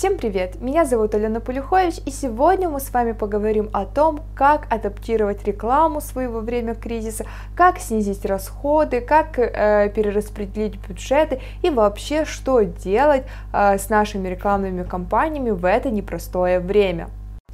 Всем привет! Меня зовут Алена Полюхович, и сегодня мы с вами поговорим о том, как адаптировать рекламу свою во время кризиса, как снизить расходы, как э, перераспределить бюджеты и вообще, что делать э, с нашими рекламными кампаниями в это непростое время.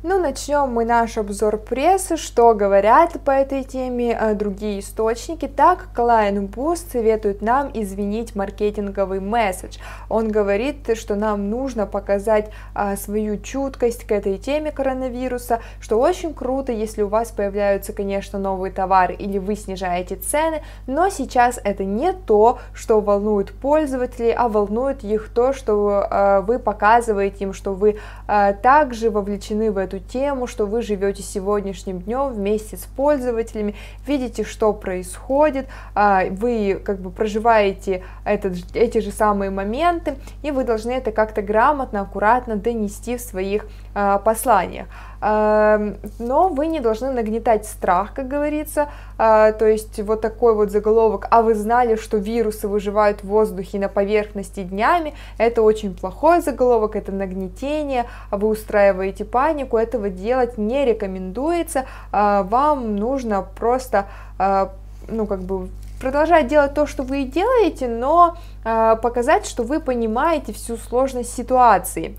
Ну, начнем мы наш обзор прессы, что говорят по этой теме э, другие источники. Так, Client Boost советует нам изменить маркетинговый месседж. Он говорит, что нам нужно показать а, свою чуткость к этой теме коронавируса, что очень круто, если у вас появляются, конечно, новые товары или вы снижаете цены, но сейчас это не то, что волнует пользователей, а волнует их то, что а, вы показываете им, что вы а, также вовлечены в эту эту тему, что вы живете сегодняшним днем вместе с пользователями, видите, что происходит, а, вы как бы проживаете этот, эти же самые моменты, и вы должны это как-то грамотно, аккуратно донести в своих а, посланиях. Эм, но вы не должны нагнетать страх, как говорится, э, то есть вот такой вот заголовок, а вы знали, что вирусы выживают в воздухе на поверхности днями, это очень плохой заголовок, это нагнетение, вы устраиваете панику, этого делать не рекомендуется, э, вам нужно просто, э, ну как бы продолжать делать то, что вы делаете, но показать, что вы понимаете всю сложность ситуации.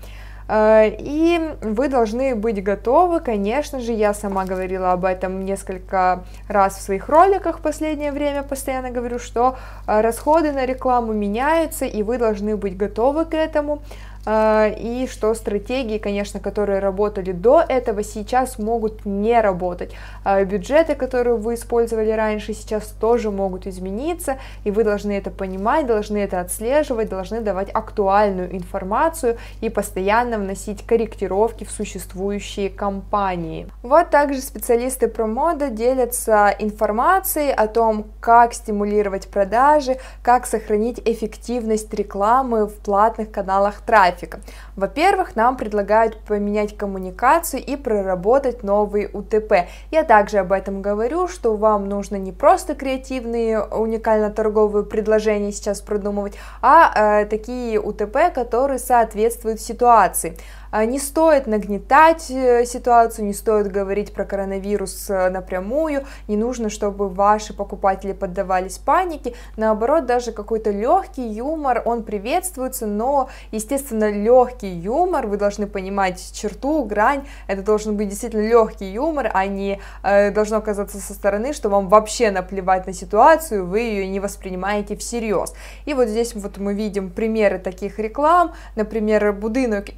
Э, и вы должны быть готовы, конечно же, я сама говорила об этом несколько раз в своих роликах в последнее время, постоянно говорю, что э, расходы на рекламу меняются, и вы должны быть готовы к этому. А, и что стратегии, конечно, которые работали до этого, сейчас могут не работать. А, бюджеты, которые вы использовали раньше, сейчас тоже могут измениться, и вы должны это понимать, должны это отслеживать, должны давать актуальную информацию и постоянно вносить корректировки в существующие компании. Вот также специалисты про моду делятся информацией о том, как стимулировать продажи, как сохранить эффективность рекламы в платных каналах трафика трафика. Во-первых, нам предлагают поменять коммуникацию и проработать новые УТП. Я также об этом говорю, что вам нужно не просто креативные уникально-торговые предложения сейчас продумывать, а э, такие УТП, которые соответствуют ситуации. А, не стоит нагнетать э, ситуацию, не стоит говорить про коронавирус э, напрямую, не нужно, чтобы ваши покупатели поддавались панике, наоборот, даже какой-то легкий юмор, он приветствуется, но, естественно, легкий юмор, вы должны понимать черту, грань, это должен быть действительно легкий юмор, а не э, должно казаться со стороны, что вам вообще наплевать на ситуацию, вы ее не воспринимаете всерьез. И вот здесь вот мы видим примеры таких реклам, например, будинок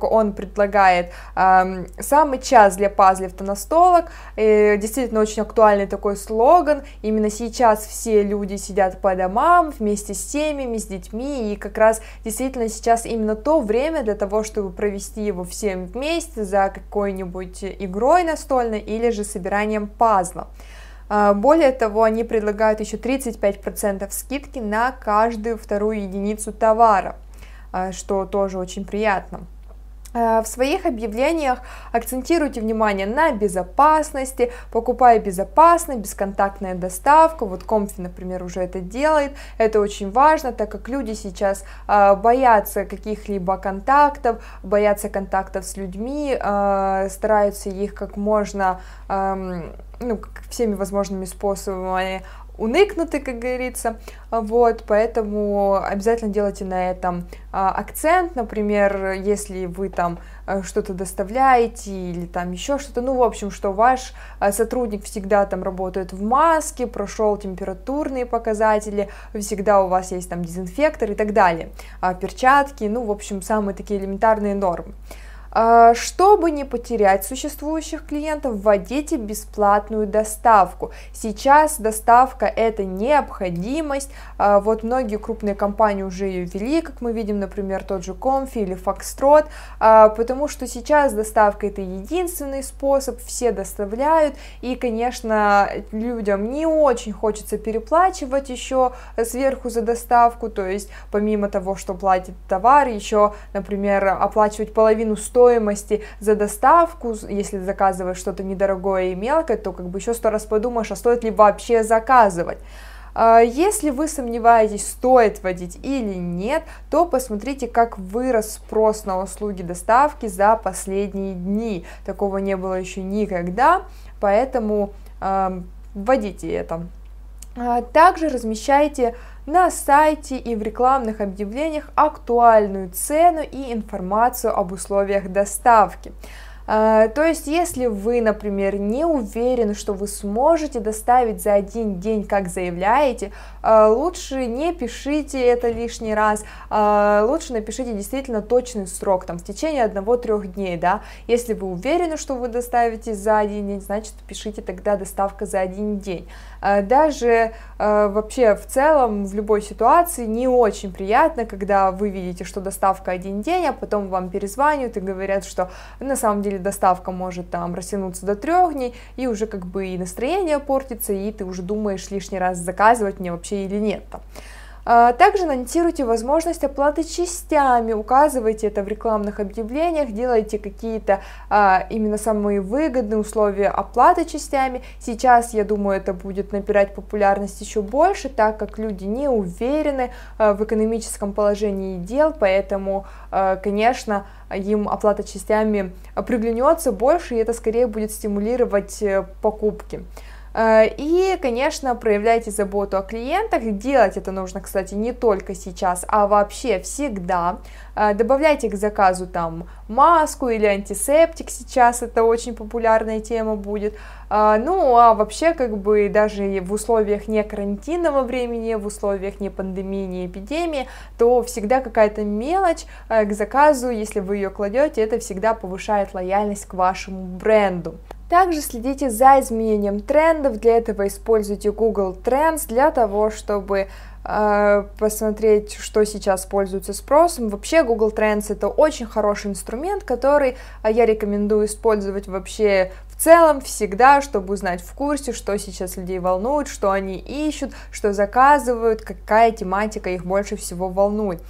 игрушек он предлагает самый час для пазлев то настолок, э, действительно очень актуальный такой слоган, именно сейчас все люди сидят по домам вместе с семьями, с детьми, и как раз действительно сейчас именно то время для того, чтобы провести его всем вместе за какой-нибудь игрой настольной или же собиранием пазла. А, более того, они предлагают еще 35% скидки на каждую вторую единицу товара, а, что тоже очень приятно. Э, в своих объявлениях акцентируйте внимание на безопасности, покупая безопасно, бесконтактная доставка, вот Комфи, например, уже это делает, это очень важно, так как люди сейчас э, боятся каких-либо контактов, боятся контактов с людьми, э, стараются их как можно, эм, ну, всеми возможными способами уникнуты, как говорится, вот, поэтому обязательно делайте на этом а, акцент, например, если вы там а, что-то доставляете или там еще что-то, ну, в общем, что ваш а, сотрудник всегда там работает в маске, прошел температурные показатели, всегда у вас есть там дезинфектор и так далее, а, перчатки, ну, в общем, самые такие элементарные нормы. А, чтобы не потерять существующих клиентов, вводите бесплатную доставку. Сейчас доставка это необходимость. А, вот многие крупные компании уже ее ввели, как мы видим, например, тот же Comfy или Foxtrot, а, потому что сейчас доставка это единственный способ, все доставляют, и, конечно, людям не очень хочется переплачивать еще сверху за доставку, то есть помимо того, что платит товар, еще, например, оплачивать половину стоимости стоимости за доставку, если заказываешь что-то недорогое и мелкое, то как бы еще сто раз подумаешь, а стоит ли вообще заказывать. А, если вы сомневаетесь, стоит вводить или нет, то посмотрите, как вырос спрос на услуги доставки за последние дни. Такого не было еще никогда, поэтому э, вводите это. А, также размещайте на сайте и в рекламных объявлениях актуальную цену и информацию об условиях доставки. А, то есть, если вы, например, не уверены, что вы сможете доставить за один день, как заявляете, а, лучше не пишите это лишний раз, а, лучше напишите действительно точный срок, там, в течение одного-трех дней, да, если вы уверены, что вы доставите за один день, значит, пишите тогда доставка за один день. Даже вообще в целом в любой ситуации не очень приятно, когда вы видите, что доставка один день, а потом вам перезванивают и говорят, что на самом деле доставка может там растянуться до трех дней, и уже как бы и настроение портится, и ты уже думаешь лишний раз заказывать мне вообще или нет. Там. А, также анонсируйте возможность оплаты частями, указывайте это в рекламных объявлениях, делайте какие-то а, именно самые выгодные условия оплаты частями. Сейчас, я думаю, это будет набирать популярность еще больше, так как люди не уверены а, в экономическом положении дел, поэтому, а, конечно, им оплата частями приглянется больше, и это скорее будет стимулировать э, покупки. Э, и, конечно, проявляйте заботу о клиентах. Делать это нужно, кстати, не только сейчас, а вообще всегда. Э, добавляйте к заказу там маску или антисептик сейчас, это очень популярная тема будет. Э, ну, а вообще, как бы, даже в условиях не карантинного времени, в условиях не пандемии, не эпидемии, то всегда какая-то мелочь к заказу, если вы ее кладете, это всегда повышает лояльность к вашему бренду. Также следите за изменением трендов, для этого используйте Google Trends для того, чтобы э, посмотреть, что сейчас пользуется спросом. Вообще Google Trends это очень хороший инструмент, который э, я рекомендую использовать вообще в целом всегда, чтобы узнать в курсе, что сейчас людей волнует, что они ищут, что заказывают, какая тематика их больше всего волнует.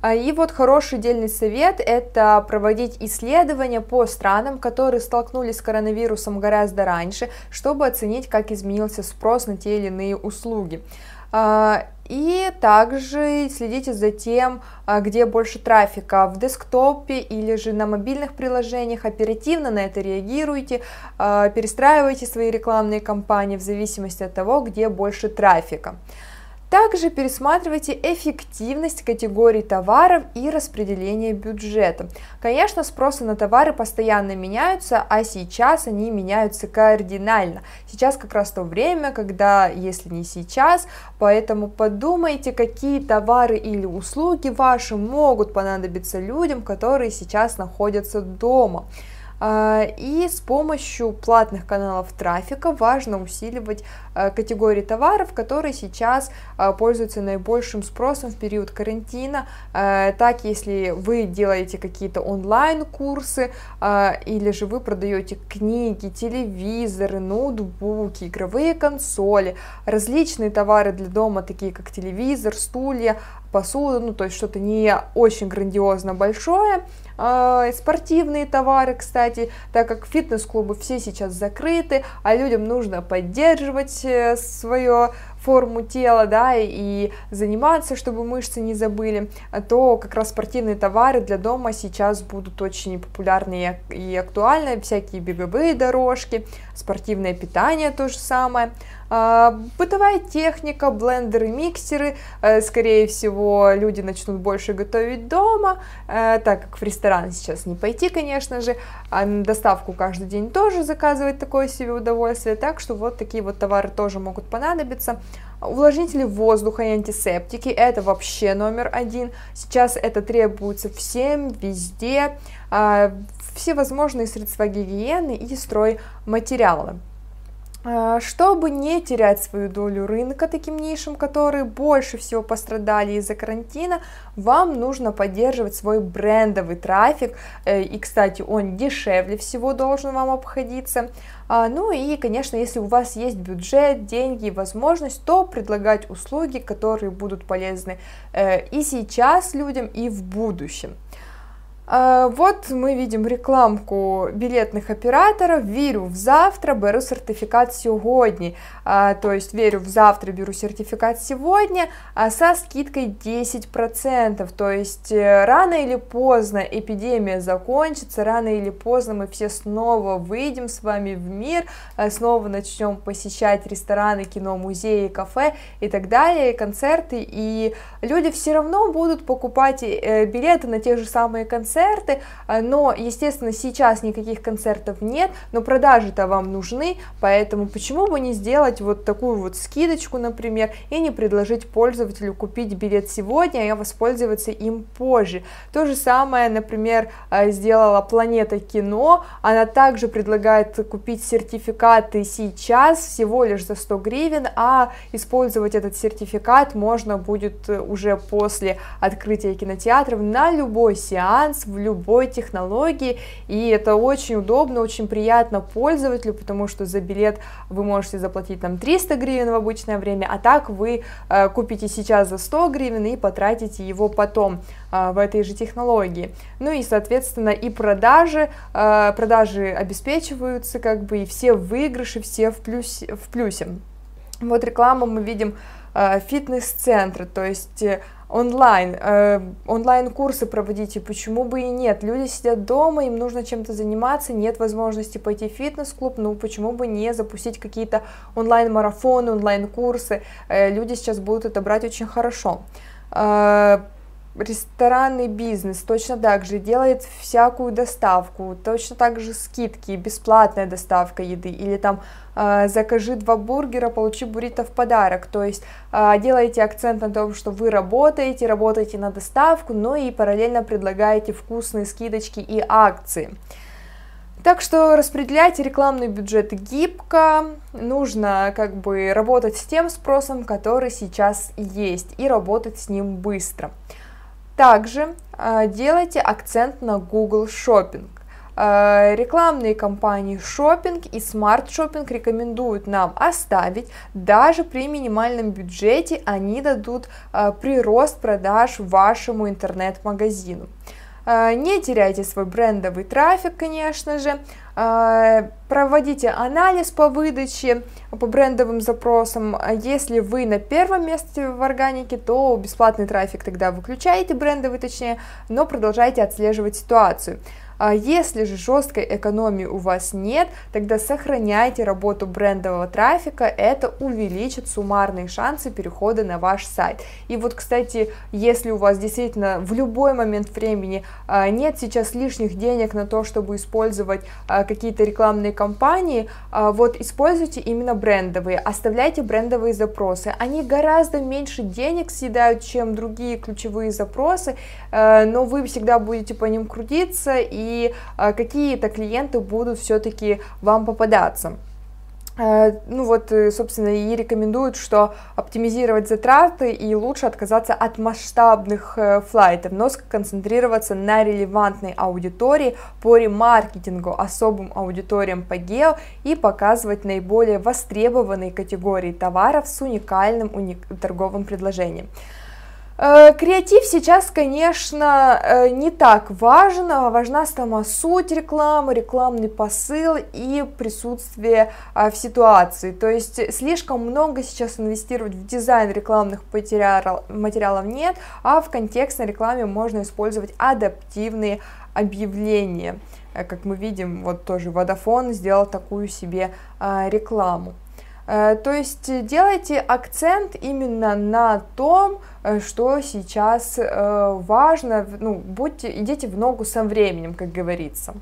А, и вот хороший дельный совет – это проводить исследования по странам, которые столкнулись с коронавирусом гораздо раньше, чтобы оценить, как изменился спрос на те или иные услуги. А, и также следите за тем, а, где больше трафика, в десктопе или же на мобильных приложениях, оперативно на это реагируйте, перестраивайте свои рекламные кампании в зависимости от того, где больше трафика. Также пересматривайте эффективность категорий товаров и распределение бюджета. Конечно, спросы на товары постоянно меняются, а сейчас они меняются кардинально. Сейчас как раз то время, когда, если не сейчас, поэтому подумайте, какие товары или услуги ваши могут понадобиться людям, которые сейчас находятся дома. А, и с помощью платных каналов трафика важно усиливать а, категории товаров, которые сейчас а, пользуются наибольшим спросом в период карантина. Так, если вы делаете какие-то онлайн-курсы или же вы продаете книги, телевизоры, ноутбуки, игровые консоли, различные товары для дома, такие как телевизор, стулья, посуда, ну то есть что-то не очень грандиозно большое, спортивные товары, кстати, так как фитнес-клубы все сейчас закрыты, а людям нужно поддерживать э, свое форму тела, да, и заниматься, чтобы мышцы не забыли, то как раз спортивные товары для дома сейчас будут очень популярны и актуальны, всякие беговые дорожки, спортивное питание то же самое. А, бытовая техника, блендеры, миксеры, э, скорее всего, люди начнут больше готовить дома, э, так как в ресторан сейчас не пойти, конечно же, а доставку каждый день тоже заказывать такое себе удовольствие, так что вот такие вот товары тоже могут понадобиться. Увлажнители воздуха и антисептики – это вообще номер один. Сейчас это требуется всем, везде. А, всевозможные средства гигиены и стройматериалы. А, чтобы не терять свою долю рынка таким нишам, которые больше всего пострадали из-за карантина, вам нужно поддерживать свой брендовый трафик. Э, и, кстати, он дешевле всего должен вам обходиться. А, ну и, конечно, если у вас есть бюджет, деньги и возможность, то предлагать услуги, которые будут полезны э, и сейчас людям, и в будущем. А, вот мы видим рекламку билетных операторов. Вірю в завтра, беру сертификат сегодня. А, то есть верю в завтра, беру сертификат сегодня а со скидкой 10%. То есть э, рано или поздно эпидемия закончится, рано или поздно мы все снова выйдем с вами в мир, э, снова начнем посещать рестораны, кино, музеи, кафе и так далее, концерты. И люди все равно будут покупать э, билеты на те же самые концерты, концерты, а, но, естественно, сейчас никаких концертов нет, но продажи-то вам нужны, поэтому почему бы не сделать вот такую вот скидочку, например, и не предложить пользователю купить билет сегодня, а воспользоваться им позже. То же самое, например, а, сделала Планета Кино, она также предлагает купить сертификаты сейчас всего лишь за 100 гривен, а использовать этот сертификат можно будет уже после открытия кинотеатров на любой сеанс, в любой технологии, и это очень удобно, очень приятно пользователю, потому что за билет вы можете заплатить там 300 гривен в обычное время, а так вы э, купите сейчас за 100 гривен и потратите его потом э, в этой же технологии. Ну и, соответственно, и продажи, э, продажи обеспечиваются, как бы, и все выигрыши, все в, плюс, в плюсе. Вот рекламу мы видим фитнес-центры, то есть э, онлайн, э, онлайн-курсы проводите, почему бы и нет? Люди сидят дома, им нужно чем-то заниматься, нет возможности пойти в фитнес-клуб, ну почему бы не запустить какие-то онлайн-марафоны, онлайн-курсы? Э, люди сейчас будут это брать очень хорошо. Э, ресторанный бизнес точно так же делает всякую доставку, точно так же скидки, бесплатная доставка еды, или там э, закажи два бургера, получи буррито в подарок, то есть э, делаете акцент на том, что вы работаете, работаете на доставку, но и параллельно предлагаете вкусные скидочки и акции. Так что распределяйте рекламный бюджет гибко, нужно как бы работать с тем спросом, который сейчас есть, и работать с ним быстро. Также э, делайте акцент на Google Shopping. Э, рекламные кампании Shopping и Smart Shopping рекомендуют нам оставить, даже при минимальном бюджете они дадут э, прирост продаж вашему интернет-магазину. Не теряйте свой брендовый трафик, конечно же, а, проводите анализ по выдаче, по брендовым запросам. Если вы на первом месте в органике, то бесплатный трафик тогда выключаете, брендовый точнее, но продолжайте отслеживать ситуацию. А если же жесткой экономии у вас нет, тогда сохраняйте работу брендового трафика, это увеличит суммарные шансы перехода на ваш сайт. И вот, кстати, если у вас действительно в любой момент времени а, нет сейчас лишних денег на то, чтобы использовать а, какие-то рекламные кампании, вот используйте именно брендовые, оставляйте брендовые запросы. Они гораздо меньше денег съедают, чем другие ключевые запросы, но вы всегда будете по ним крутиться и и а, какие-то клиенты будут все-таки вам попадаться. А, ну вот, э, собственно, и рекомендуют, что оптимизировать затраты и лучше отказаться от масштабных э, флайтов, но сконцентрироваться на релевантной аудитории по ремаркетингу, особым аудиториям по гео и показывать наиболее востребованные категории товаров с уникальным уник торговым предложением. Э, креатив сейчас, конечно, э, не так важен, а важна сама суть рекламы, рекламный посыл и присутствие а, в ситуации. То есть слишком много сейчас инвестировать в дизайн рекламных материалов нет, а в контекстной рекламе можно использовать адаптивные объявления. Э, как мы видим, вот тоже Vodafone сделал такую себе а, рекламу. Э, то есть делайте акцент именно на том, э, что сейчас э, важно, ну, будьте, идите в ногу со временем, как говорится.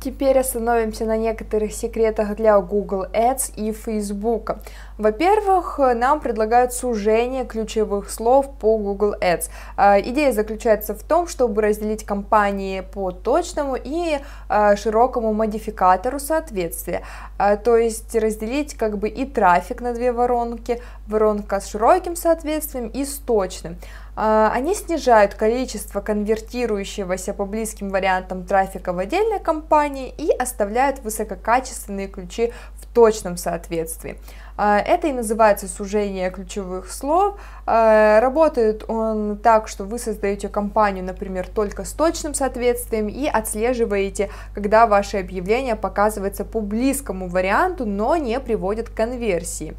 Теперь остановимся на некоторых секретах для Google Ads и Facebook. Во-первых, нам предлагают сужение ключевых слов по Google Ads. А, идея заключается в том, чтобы разделить компании по точному и а, широкому модификатору соответствия. А, то есть разделить как бы и трафик на две воронки, воронка с широким соответствием и с точным. Они снижают количество конвертирующегося по близким вариантам трафика в отдельной компании и оставляют высококачественные ключи в точном соответствии. А, это и называется сужение ключевых слов. А, работает он так, что вы создаете компанию, например, только с точным соответствием и отслеживаете, когда ваше объявление показывается по близкому варианту, но не приводит к конверсии.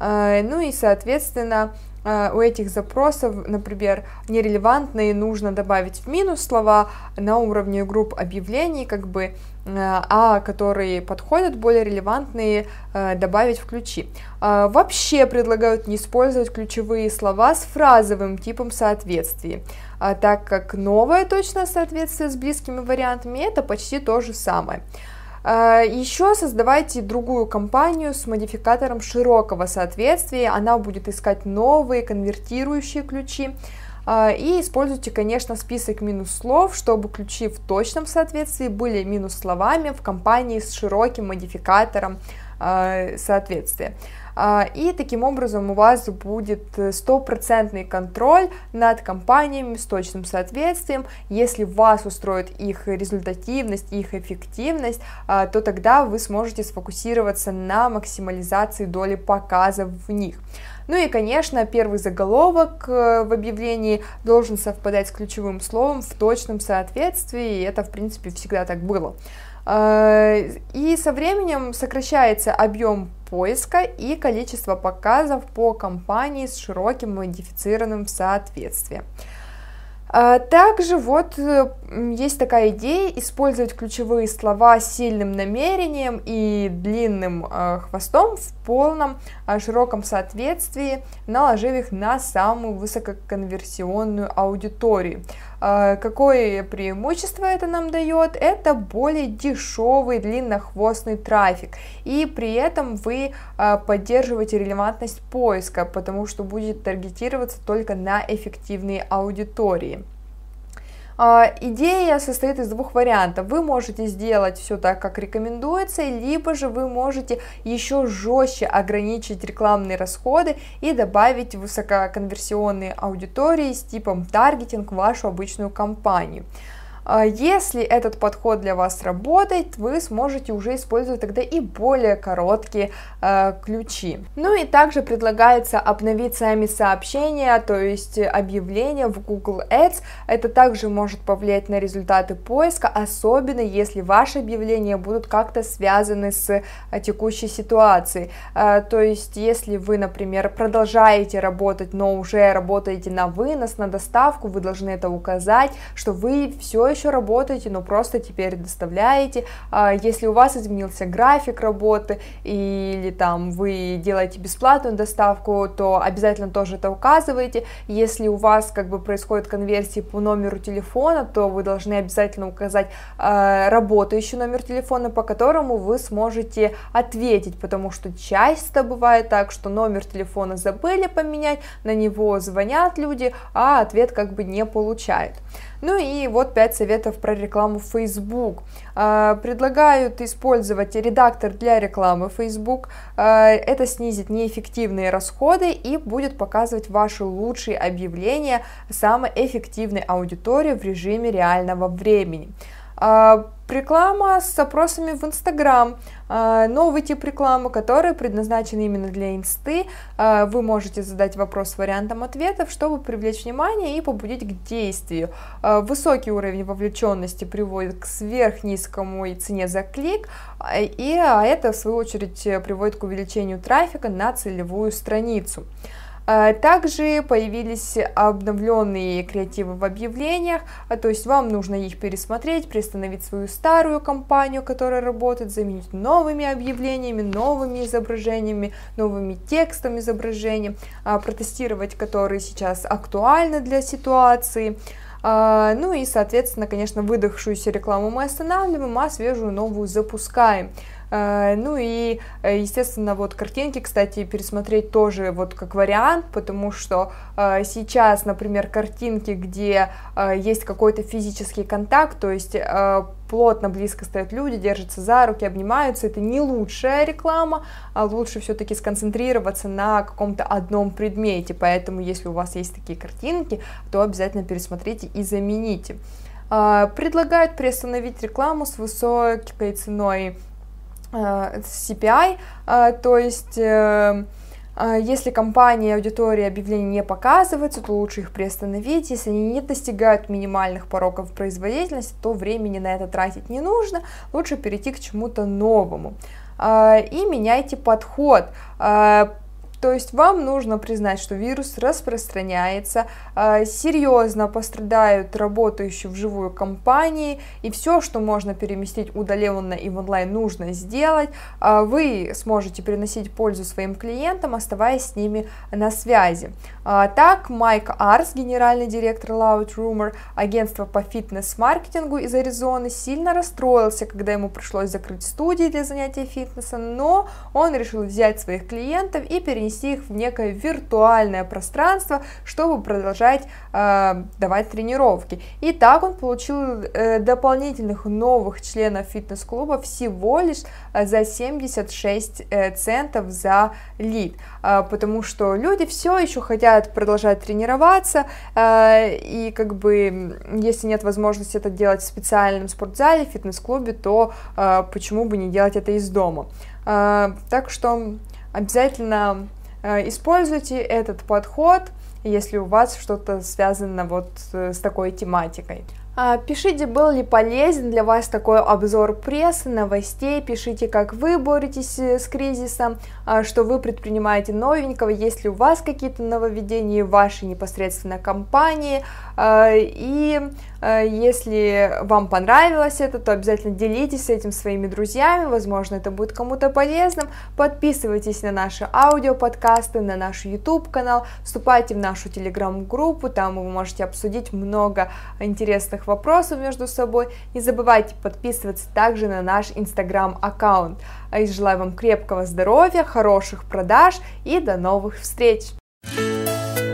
А, ну и, соответственно, у этих запросов, например, нерелевантные нужно добавить в минус слова на уровне групп объявлений, как бы Э, а которые подходят, более релевантные, э, добавить в ключи. Вообще предлагают не использовать ключевые слова с фразовым типом соответствия, а, так как новое точное соответствие с близкими вариантами это почти то же самое. А, Еще создавайте другую компанию с модификатором широкого соответствия, она будет искать новые конвертирующие ключи, а, и используйте, конечно, список минус слов, чтобы ключи в точном соответствии были минус словами в компании с широким модификатором а, соответствия. А, и таким образом у вас будет стопроцентный контроль над компаниями с точным соответствием. Если вас устроит их результативность, их эффективность, то тогда вы сможете сфокусироваться на максимализации доли показов в них. Ну и, конечно, первый заголовок э, в объявлении должен совпадать с ключевым словом в точном соответствии, и это, в принципе, всегда так было. Э, и со временем сокращается объем поиска и количество показов по компании с широким модифицированным соответствием. А, также вот э, есть такая идея использовать ключевые слова с сильным намерением и длинным хвостом в полном широком соответствии, наложив их на самую высококонверсионную аудиторию. Какое преимущество это нам дает? Это более дешевый длиннохвостный трафик. И при этом вы поддерживаете релевантность поиска, потому что будет таргетироваться только на эффективные аудитории. А, идея состоит из двух вариантов. Вы можете сделать все так, как рекомендуется, либо же вы можете еще жестче ограничить рекламные расходы и добавить высококонверсионные аудитории с типом таргетинг в вашу обычную кампанию. А если этот подход для вас работает, вы сможете уже использовать тогда и более короткие э, ключи. Ну и также предлагается обновить сами сообщения, то есть объявления в Google Ads. Это также может повлиять на результаты поиска, особенно если ваши объявления будут как-то связаны с э, текущей ситуацией. Э, то есть если вы, например, продолжаете работать, но уже работаете на вынос, на доставку, вы должны это указать, что вы все еще работаете, но просто теперь доставляете. А, если у вас изменился график работы или там вы делаете бесплатную доставку, то обязательно тоже это указывайте. Если у вас как бы происходит конверсии по номеру телефона, то вы должны обязательно указать э, работающий номер телефона, по которому вы сможете ответить, потому что часто бывает так, что номер телефона забыли поменять, на него звонят люди, а ответ как бы не получают. Ну и вот 5 советов про рекламу в Facebook. А, предлагают использовать редактор для рекламы Facebook. А, это снизит неэффективные расходы и будет показывать ваши лучшие объявления самой эффективной аудитории в режиме реального времени. А, реклама с запросами в Инстаграм, а, новый тип рекламы, который предназначен именно для инсты. А, вы можете задать вопрос с вариантом ответов, чтобы привлечь внимание и побудить к действию. Высокий уровень вовлеченности приводит к сверхнизкому цене за клик, и это в свою очередь приводит к увеличению трафика на целевую страницу. А, также появились обновленные креативы в объявлениях, а, то есть вам нужно их пересмотреть, приостановить свою старую компанию, которая работает, заменить новыми объявлениями, новыми изображениями, новыми текстом изображений, а, протестировать, которые сейчас актуальны для ситуации. Ну и, соответственно, конечно, выдохшуюся рекламу мы останавливаем, а свежую новую запускаем. Э, ну и, э, естественно, вот картинки, кстати, пересмотреть тоже вот как вариант, потому что э, сейчас, например, картинки, где есть какой-то физический контакт, то есть плотно, близко стоят люди, держатся за руки, обнимаются, это не лучшая реклама, а лучше все-таки сконцентрироваться на каком-то одном предмете, поэтому если у вас есть такие картинки, то обязательно пересмотрите и замените. Предлагают приостановить рекламу с высокой ценой CPI, э, то есть э, если компания и аудитория объявлений не показываются, то лучше их приостановить. Если они не достигают минимальных порогов производительности, то времени на это тратить не нужно. Лучше перейти к чему-то новому. И меняйте подход. То есть вам нужно признать, что вирус распространяется, а, серьезно пострадают работающие вживую компании, и все, что можно переместить удаленно и в онлайн, нужно сделать. А, вы сможете приносить пользу своим клиентам, оставаясь с ними на связи. А, так, Майк Арс, генеральный директор Loud Rumor, агентства по фитнес-маркетингу из Аризоны, сильно расстроился, когда ему пришлось закрыть студии для занятия фитнесом, но он решил взять своих клиентов и перенести перенести их в некое виртуальное пространство, чтобы продолжать э, давать тренировки. И так он получил э, дополнительных новых членов фитнес-клуба всего лишь э, за 76 э, центов за лид, э, потому что люди все еще хотят продолжать тренироваться, э, и как бы если нет возможности это делать в специальном спортзале, фитнес-клубе, то э, почему бы не делать это из дома. Э, так что обязательно используйте этот подход, если у вас что-то связано вот э, с такой тематикой. А, пишите, был ли полезен для вас такой обзор прессы, новостей, пишите, как вы боретесь э, с кризисом, а, что вы предпринимаете новенького, есть ли у вас какие-то нововведения в вашей непосредственно компании, а, и если вам понравилось это, то обязательно делитесь этим своими друзьями, возможно, это будет кому-то полезным. Подписывайтесь на наши аудиоподкасты, на наш YouTube-канал, вступайте в нашу телеграм-группу, там вы можете обсудить много интересных вопросов между собой. Не забывайте подписываться также на наш инстаграм-аккаунт. А я желаю вам крепкого здоровья, хороших продаж и до новых встреч!